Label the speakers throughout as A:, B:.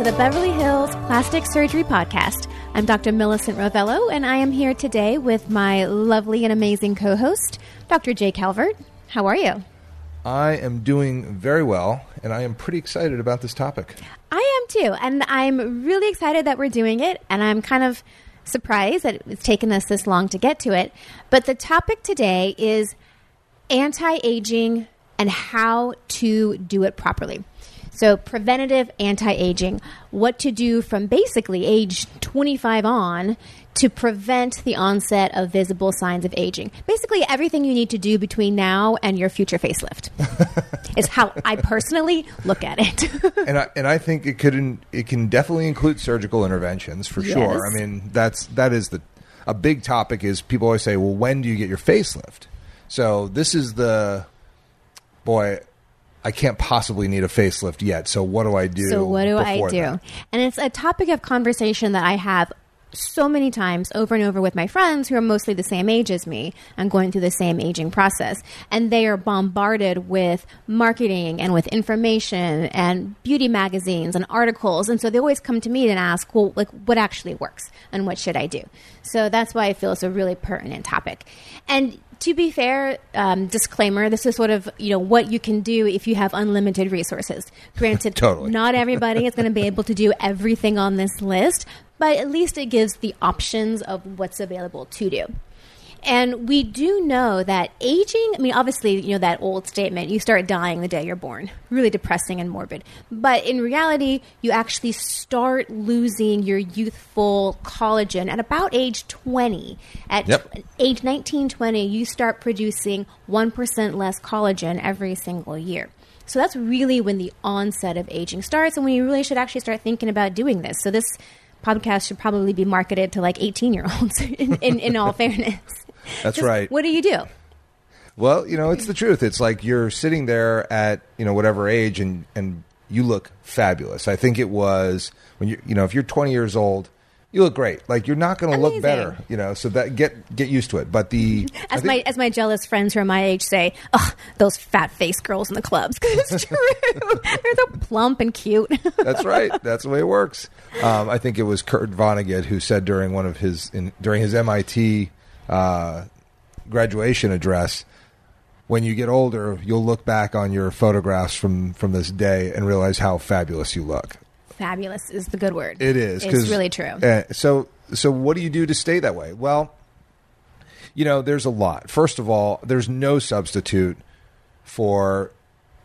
A: to the Beverly Hills Plastic Surgery Podcast. I'm Dr. Millicent Rovelo, and I am here today with my lovely and amazing co host, Dr. Jay Calvert. How are you?
B: I am doing very well, and I am pretty excited about this topic.
A: I am too, and I'm really excited that we're doing it, and I'm kind of surprised that it's taken us this long to get to it. But the topic today is anti aging and how to do it properly. So, preventative anti aging, what to do from basically age 25 on to prevent the onset of visible signs of aging. Basically, everything you need to do between now and your future facelift is how I personally look at it.
B: and I and I think it could it can definitely include surgical interventions for
A: Yes.
B: sure. I mean, that's that is the a big topic is people always say, "Well, when do you get your facelift?" So, this is the boy I can't possibly need a facelift yet. So, what do I do?
A: So what do I do?
B: that?
A: And it's a topic of conversation that I have so many times over and over with my friends who are mostly the same age as me and going through the same aging process. And they are bombarded with marketing and with information and beauty magazines and articles. And so they always come to me and ask, well, like what actually works and what should I do? So that's why I feel it's a really pertinent topic. And to be fair, um, disclaimer: this is sort of you know what you can do if you have unlimited resources. Granted,
B: Totally.
A: not everybody is going to be able to do everything on this list, but at least it gives the options of what's available to do. And we do know that aging, I mean, obviously, you know, that old statement, you start dying the day you're born. Really depressing and morbid. But in reality, you actually start losing your youthful collagen at about age 20. At
B: Yep.
A: tw- age 19, 20, you start producing 1% less collagen every single year. So that's really when the onset of aging starts and when you really should actually start thinking about doing this. So this podcast should probably be marketed to like 18 year olds in, in, in all fairness.
B: That's right.
A: What do you do?
B: Well, you know, it's the truth. It's like you're sitting there at, you know, whatever age and and you look fabulous. I think it was when you you know, if you're 20 years old, you look great. Like you're not going to look better, you know. So that get get used to it. But the
A: As
B: think-
A: my as my jealous friends who are my age say, "Ugh, those fat face girls in the clubs." 'Cause it's true. They're so plump and cute.
B: That's right. That's the way it works. Um, I think it was Kurt Vonnegut who said during one of his in, during his MIT uh, graduation address, "When you get older, you'll look back on your photographs from from this day and realize how fabulous you look."
A: Fabulous is the good word.
B: It is.
A: It's really true.
B: uh, so, so what do you do to stay that way? Well, you know, there's a lot. First of all, there's no substitute for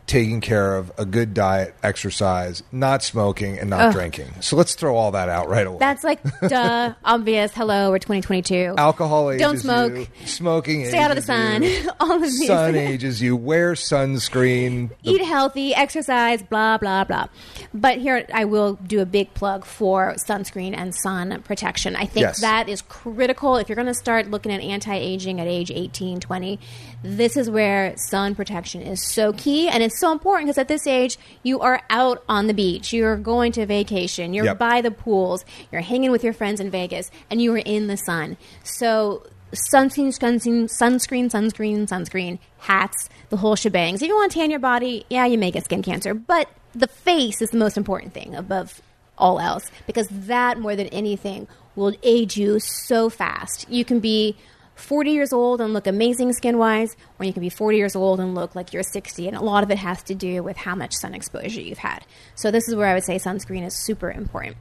B: taking care of a good diet, exercise, not smoking, and not
A: Ugh.
B: drinking. So let's throw all that out right away.
A: That's like duh, obvious. Hello, we're 2022.
B: Alcohol ages
A: Don't smoke.
B: you. Smoking
A: Stay out of the sun.
B: you.
A: All of these.
B: Sun ages you. Wear sunscreen. The-
A: Eat healthy, exercise, blah blah blah. But here I will do a big plug for sunscreen and sun protection. I think
B: Yes.
A: that is critical if you're going to start looking at anti-aging at age 18, 20. This is where sun protection is so key and it's so important because at this age you are out on the beach, you're going to vacation, you're
B: Yep.
A: by the pools, you're hanging with your friends in Vegas and you are in the sun. So sunscreen, sunscreen, sunscreen, sunscreen, sunscreen, hats, the whole shebang. So if you want to tan your body, yeah, you may get skin cancer, but the face is the most important thing above all else because that more than anything will age you so fast. You can be 40 years old and look amazing skin wise, or you can be 40 years old and look like you're 60. And a lot of it has to do with how much sun exposure you've had. So, this is where I would say sunscreen is super important.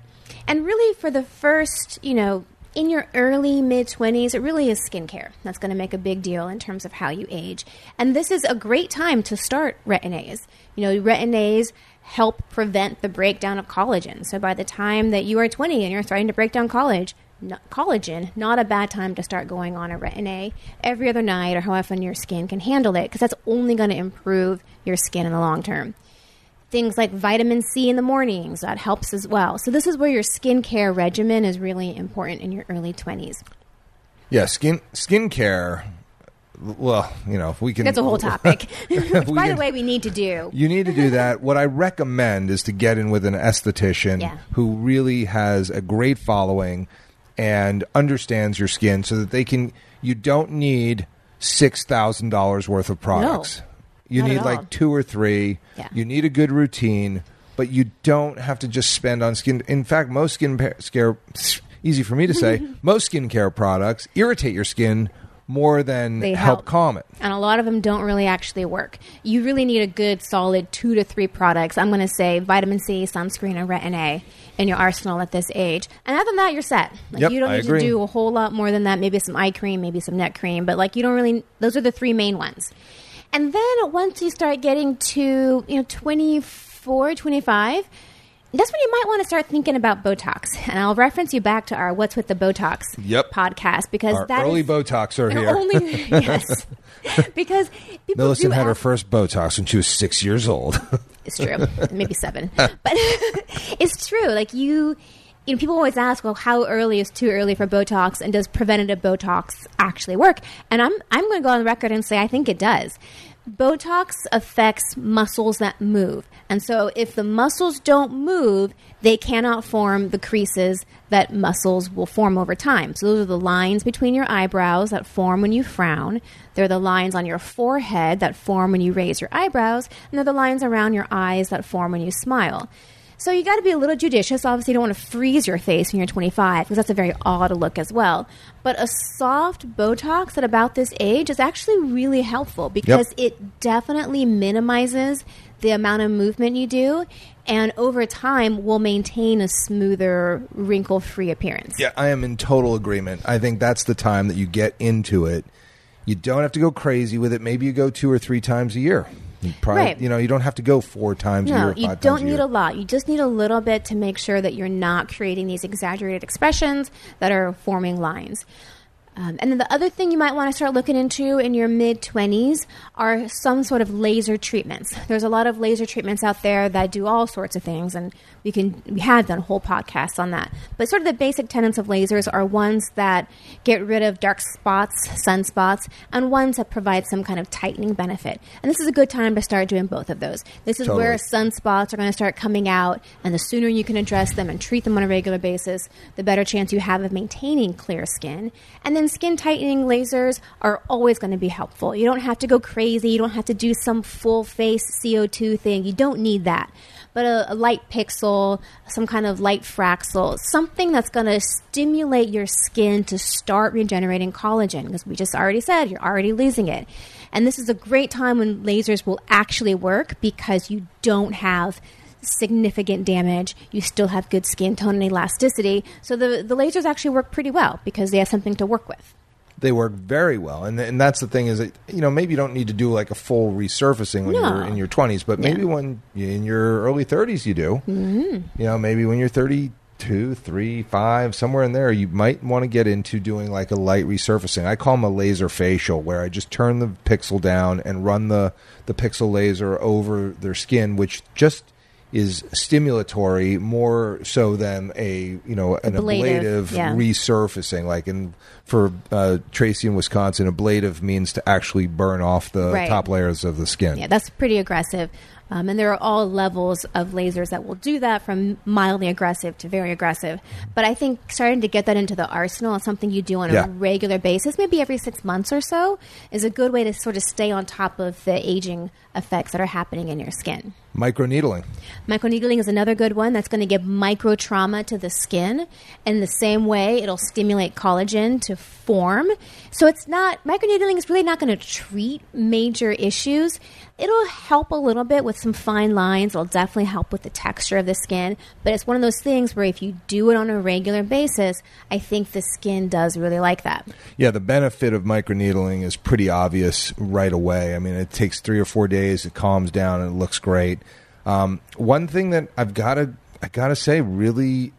A: And really, for the first, you know, in your early mid 20s, it really is skincare. That's going to make a big deal in terms of how you age. And this is a great time to start retin-A's. You know, retin-A's help prevent the breakdown of collagen. So by the time that you are 20 and you're starting to break down college, no, collagen, not a bad time to start going on a retin-A every other night or how often your skin can handle it because that's only going to improve your skin in the long term things like vitamin C in the mornings that helps as well. So this is where your skincare regimen is really important in your early 20s.
B: yeah, skin skincare. Well, you know, if we can.
A: That's a whole topic. Which, by the way, we need to do.
B: You need to do that. what I recommend is to get in with an esthetician
A: Yeah.
B: who really has a great following and understands your skin so that they can you don't need $6,000 worth of products. No,
A: You
B: need like two or three.
A: Yeah.
B: You need a good routine. but you don't have to just spend on skin. In fact, most skin scare easy for me to say. most skincare products irritate your skin more than
A: They
B: help
A: help.
B: calm it.
A: and a lot of them don't really actually work. You really need a good, solid two to three products. I'm going to say vitamin C, sunscreen, and Retin A in your arsenal at this age. And other than that, you're set. Like,
B: Yep,
A: you don't need to do a whole lot more than that. Maybe some eye cream, maybe some neck cream, but like you don't really. Those are the three main ones. And then once you start getting to you know 24, 25. That's when you might want to start thinking about Botox, and I'll reference you back to our "What's with the Botox"
B: Yep.
A: podcast because
B: Our
A: that
B: early
A: is-
B: Botox are here.
A: Only yes, because people
B: Millicent had her first Botox when she was six years old.
A: It's true, maybe seven, but it's true. Like you, you know, people always ask, "Well, how early is too early for Botox, and does preventative Botox actually work?" And I'm I'm going to go on the record and say I think it does. Botox affects muscles that move. And so if the muscles don't move, they cannot form the creases that muscles will form over time. So those are the lines between your eyebrows that form when you frown. They're the lines on your forehead that form when you raise your eyebrows. And they're the lines around your eyes that form when you smile. So you got to be a little judicious. Obviously, you don't want to freeze your face when you're 25 because that's a very odd look as well. But a soft Botox at about this age is actually really helpful because it definitely minimizes the amount of movement you do, and over time will maintain a smoother, wrinkle-free appearance.
B: Yeah, I am in total agreement. I think that's the time that you get into it. You don't have to go crazy with it. Maybe you go two or three times a year. You probably,
A: Right.
B: you know, you don't have to go four times a year.
A: No, you don't
B: times a
A: need a lot. You just need a little bit to make sure that you're not creating these exaggerated expressions that are forming lines. Um, and then the other thing you might want to start looking into in your mid 20s are some sort of laser treatments. There's a lot of laser treatments out there that do all sorts of things, and we can we have done whole podcasts on that. But sort of the basic tenets of lasers are ones that get rid of dark spots, sunspots, and ones that provide some kind of tightening benefit. And this is a good time to start doing both of those. This is where
B: Totally.
A: sunspots are going to start coming out, and the sooner you can address them and treat them on a regular basis, the better chance you have of maintaining clear skin. And then skin tightening lasers are always going to be helpful. You don't have to go crazy, you don't have to do some full face CO2 thing. You don't need that. But a, a light pixel, some kind of light fraxel, something that's going to stimulate your skin to start regenerating collagen, because we just already said you're already losing it. And this is a great time when lasers will actually work because you don't have significant damage. You still have good skin tone and elasticity. So the, the lasers actually work pretty well because they have something to work with.
B: They work very well, and and that's the thing is that you know maybe you don't need to do like a full resurfacing when
A: No.
B: you're in your 20s, but maybe
A: Yeah.
B: when in your early 30s you do. Mm-hmm. You know, maybe when you're 32, 3, 5, somewhere in there, you might want to get into doing like a light resurfacing. I call them a laser facial, where I just turn the pixel down and run the the pixel laser over their skin, which just is stimulatory more so than a you know an
A: Ablative,
B: ablative
A: yeah.
B: resurfacing like in for uh, tracy in wisconsin ablative means to actually burn off the
A: Right.
B: top layers of the skin
A: Yeah, that's pretty aggressive. Um, and there are all levels of lasers that will do that from mildly aggressive to very aggressive. But I think starting to get that into the arsenal and something you do on
B: Yeah.
A: a regular basis, maybe every six months or so, is a good way to sort of stay on top of the aging effects that are happening in your skin.
B: Microneedling
A: Microneedling is another good one that's going to give micro trauma to the skin. In the same way, it'll stimulate collagen to form. So it's not, microneedling is really not going to treat major issues. It'll help a little bit with some fine lines. It'll definitely help with the texture of the skin. But it's one of those things where if you do it on a regular basis, I think the skin does really like that.
B: yeah the benefit of microneedling is pretty obvious right away i mean it takes three or four days it calms down and it looks great um, one thing that i've got to i gotta say really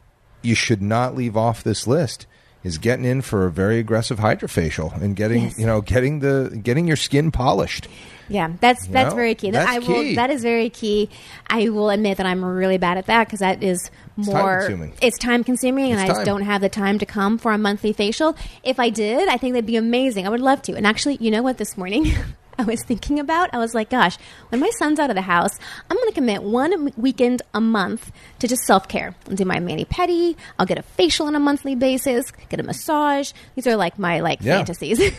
B: you should not leave off this list is getting in for a very aggressive hydrofacial and getting
A: Yes.
B: you know getting the getting your skin polished
A: Yeah, that's that's
B: know,
A: very key.
B: That's
A: I will.
B: key.
A: That is very key. I will admit that I'm really bad at that because that is more.
B: time-consuming.
A: It's time consuming, and
B: It's
A: I just don't have the time to come for a monthly facial. If I did, I think that'd be amazing. I would love to. And actually, you know what? This morning. I was thinking about. I was like, gosh, when my son's out of the house, I'm going to commit one weekend a month to just self care. I'll do my mani pedi. I'll get a facial on a monthly basis. Get a massage. These are like my like
B: Yeah.
A: fantasies.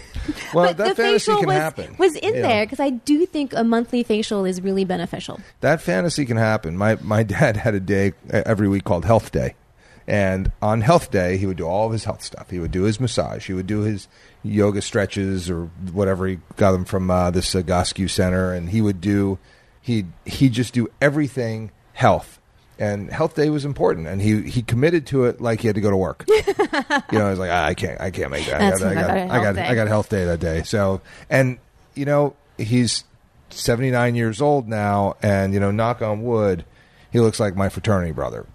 B: Well,
A: But
B: that
A: the
B: fantasy
A: facial
B: can
A: was,
B: happen.
A: Was in
B: know.
A: there because I do think a monthly facial is really beneficial.
B: That fantasy can happen. My my dad had a day every week called Health Day, and on Health Day he would do all of his health stuff. He would do his massage. He would do his yoga stretches or whatever he got them from uh, this uh, Center, and he would do he he just do everything health. And Health Day was important, and he he committed to it like he had to go to work. you know, I was like, "Ah, I can't, I can't make that.
A: That's
B: I got, I got, I
A: health
B: got. I got health day that day. So, and you know, he's 79 years old now, and you know, knock on wood, he looks like my fraternity brother.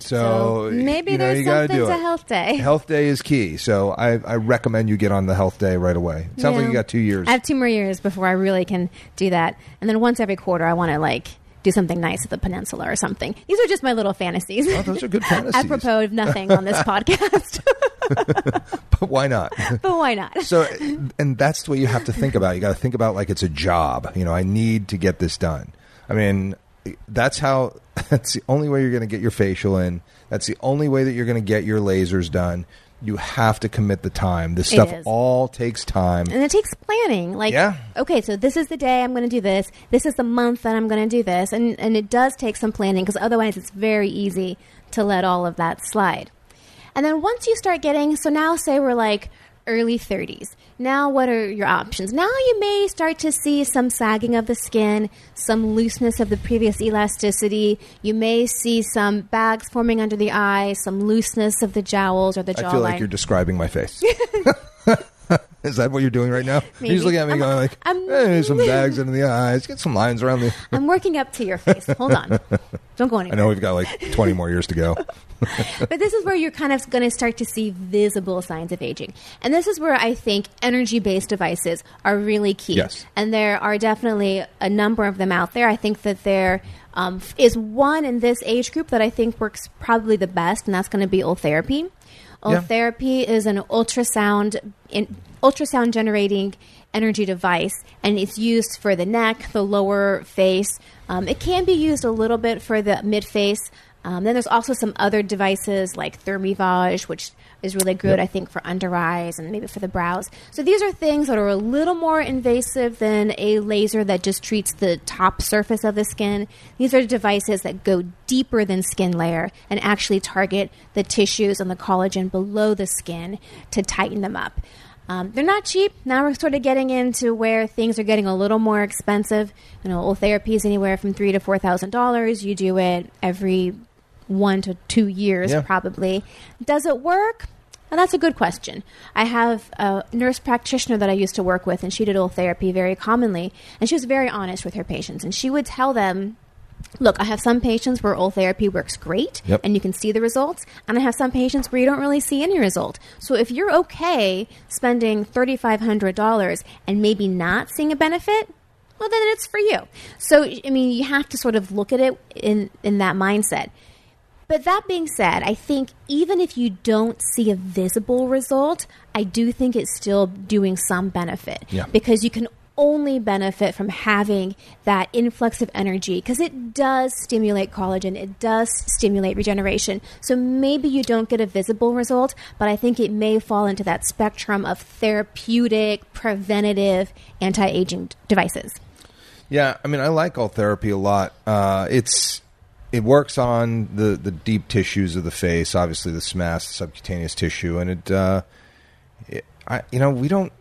B: So,
A: So maybe
B: you know,
A: there's something to
B: it.
A: Health Day.
B: Health day is key. So I, I recommend you get on the health day right away. It sounds like you got two years.
A: I have two more years before I really can do that. And then once every quarter, I want to like do something nice at the peninsula or something. These are just my little fantasies.
B: Oh, those are good fantasies.
A: Apropos of nothing on this podcast,
B: but why not?
A: but why not?
B: so and that's what you have to think about you got to think about like it's a job you know i need to get this done i mean that's how that's the only way you're going to get your facial in that's the only way that you're going to get your lasers done you have to commit the time this stuff
A: is.
B: all takes time
A: And it takes planning. Like,
B: Yeah.
A: okay, so this is the day I'm going to do this. This is the month that I'm going to do this. And, and it does take some planning because otherwise it's very easy to let all of that slide. And then once you start getting, so now say we're like early 30s. Now, what are your options? Now you may start to see some sagging of the skin, some looseness of the previous elasticity. You may see some bags forming under the eyes, some looseness of the jowls or the jawline.
B: i feel like you're describing my face is that what you're doing right now
A: Maybe.
B: looking at me
A: I'm-
B: going like
A: I'm-
B: hey, some bags under the eyes get some lines around the
A: I'm working up to your face. Hold on. Don't go anywhere.
B: i know we've got like 20 more years to go
A: But this is where you're kind of going to start to see visible signs of aging. And this is where I think energy based devices are really key.
B: Yes.
A: And there are definitely a number of them out there. I think that there um, is one in this age group that I think works probably the best, and that's going to be Ultherapy.
B: Yeah.
A: Ultherapy is an ultrasound in, ultrasound generating energy device, and it's used for the neck, the lower face. Um, it can be used a little bit for the mid face. Um, then there's also some other devices like Thermage, which is really good,
B: Yep.
A: I think, for under eyes and maybe for the brows. So these are things that are a little more invasive than a laser that just treats the top surface of the skin. These are devices that go deeper than skin layer and actually target the tissues and the collagen below the skin to tighten them up. Um, they're not cheap. Now we're sort of getting into where things are getting a little more expensive. You know, Ultherapy is anywhere from three to four thousand dollars. You do it every one to two years,
B: Yeah.
A: probably. Does it work? Well, that's a good question. I have a nurse practitioner that I used to work with, and she did Ultherapy very commonly, and she was very honest with her patients, and she would tell them. Look, I have some patients where Ultherapy works great
B: Yep.
A: and you can see the results, and I have some patients where you don't really see any result. So if you're okay spending $3,500 and maybe not seeing a benefit, well, then it's for you. So, I mean, you have to sort of look at it in, in that mindset. But that being said, I think even if you don't see a visible result, I do think it's still doing some benefit.
B: Yeah.
A: Because you can only benefit from having that influx of energy because it does stimulate collagen, it does stimulate regeneration. So maybe you don't get a visible result, but I think it may fall into that spectrum of therapeutic, preventative, anti aging devices.
B: Yeah, I mean, I like Ultherapy a lot. Uh, it's it works on the the deep tissues of the face, obviously the SMAS, the subcutaneous tissue, and it, uh, it I you know we don't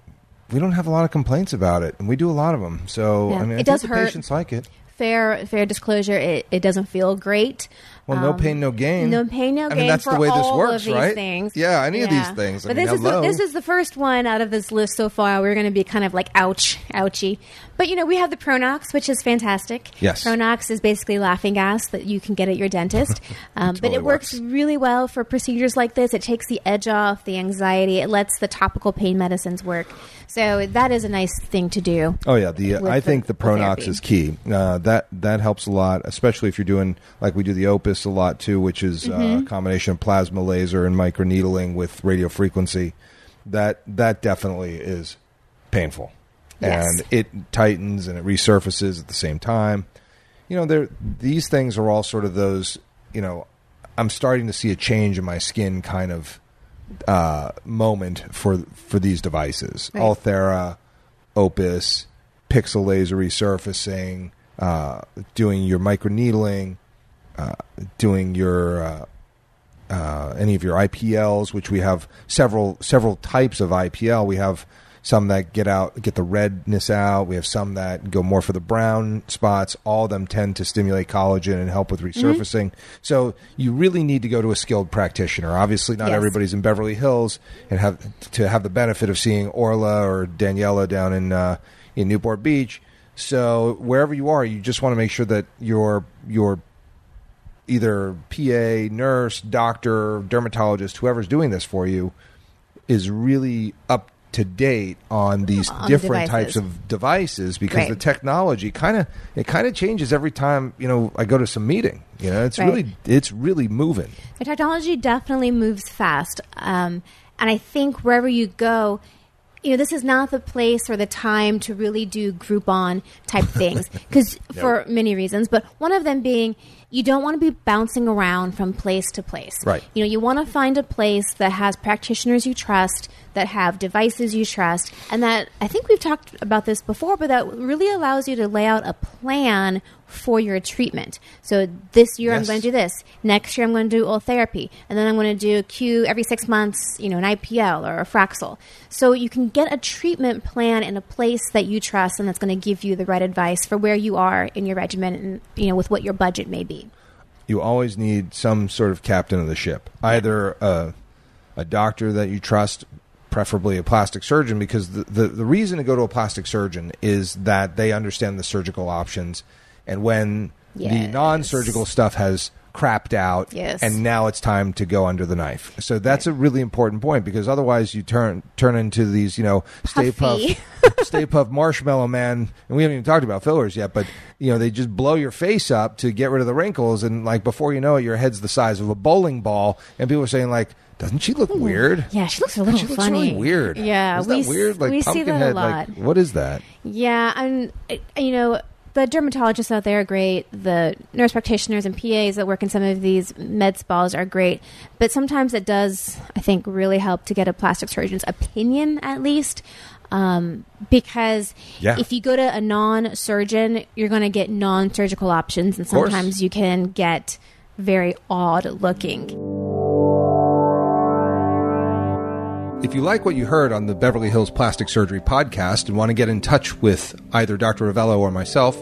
B: we don't have a lot of complaints about it, and we do a lot of them. So
A: Yeah.
B: I mean, I
A: It does hurt.
B: patients like it.
A: Fair, fair disclosure, it, it doesn't feel great.
B: Well, no
A: Um,
B: pain, no gain.
A: No pain, no
B: I
A: gain.
B: mean, that's
A: for
B: the way this works, right?
A: Things.
B: Yeah, any of these things. I
A: but
B: mean,
A: this is the, this is the first one out of this list so far. We're going to be kind of like ouch, ouchy. But you know, we have the Pro-Nox, which is fantastic.
B: Yes.
A: Pro-Nox is basically laughing gas that you can get at your dentist. Um, but
B: Totally
A: it works,
B: works.
A: really well for procedures like this. It takes the edge off, the anxiety. It lets the topical pain medicines work. So that is a nice thing to do.
B: Oh yeah, the
A: with
B: I think
A: the-
B: the
A: the
B: Pro-Nox
A: therapy.
B: is key. Uh, that that helps a lot, especially if you're doing like we do the Opus a lot too, which is uh,
A: Mm-hmm.
B: a combination of plasma laser and microneedling with radio frequency. That that definitely is painful.
A: Yes.
B: and it tightens and it resurfaces at the same time. You know, there these things are all sort of those. You know, I'm starting to see a change in my skin kind of uh, moment for for these devices.
A: Right.
B: Ulthera, Opus, pixel laser resurfacing, uh, doing your microneedling, uh, doing your uh, uh, any of your IPLs, which we have several several types of IPL. We have some that get out get the redness out. We have some that go more for the brown spots. All of them tend to stimulate collagen and help with resurfacing. So you really need to go to a skilled practitioner. Obviously, not
A: Yes.
B: everybody's in Beverly Hills and have to have the benefit of seeing Orla or Daniela down in uh, in Newport Beach. So wherever you are, you just want to make sure that your your either PA, nurse, doctor, dermatologist, whoever's doing this for you, is really up to date on these
A: On
B: different
A: devices.
B: types of devices because
A: Right.
B: the technology kind of it kind of changes every time you know I go to some meeting. You know, it's
A: Right.
B: really it's really moving.
A: The technology definitely moves fast. Um, and I think wherever you go, you know, this is not the place or the time to really do Groupon type things because for many reasons, but one of them being you don't want to be bouncing around from place to place.
B: Right.
A: You know, you want to find a place that has practitioners you trust, that have devices you trust, and that I think we've talked about this before, but that really allows you to lay out a plan for your treatment. So this year I'm going to do this. Next year I'm going to do Ultherapy, and then I'm going to do a Q every six months. You know, an IPL or a Fraxel. So you can get a treatment plan in a place that you trust, and that's going to give you the right advice for where you are in your regimen, and you know, with what your budget may be.
B: You always need some sort of captain of the ship, either a, a doctor that you trust, preferably a plastic surgeon, because the, the, the reason to go to a plastic surgeon is that they understand the surgical options. And when the
A: Yes.
B: non surgical stuff has crapped out,
A: Yes.
B: and now it's time to go under the knife. So that's a really important point because otherwise you turn turn into these, you know, Stay. Puft Stay Puft Marshmallow Man, and we haven't even talked about fillers yet, but you know they just blow your face up to get rid of the wrinkles, and like before you know it, your head's the size of a bowling ball, and people are saying like, "Doesn't she look weird?"
A: Yeah, she looks a little
B: She looks
A: funny.
B: really weird.
A: Yeah,
B: is
A: we
B: that weird? Like
A: we see that a lot.
B: Like, what is that?
A: Yeah, and you know the dermatologists out there are great. The nurse practitioners and PAs that work in some of these med spas are great. But sometimes it does, I think, really help to get a plastic surgeon's opinion at least. Um, because
B: Yeah.
A: if you go to a non-surgeon, you're going to get non-surgical options, and sometimes you can get very odd looking.
B: If you like what you heard on the Beverly Hills Plastic Surgery podcast and want to get in touch with either Dr. Rovelo or myself,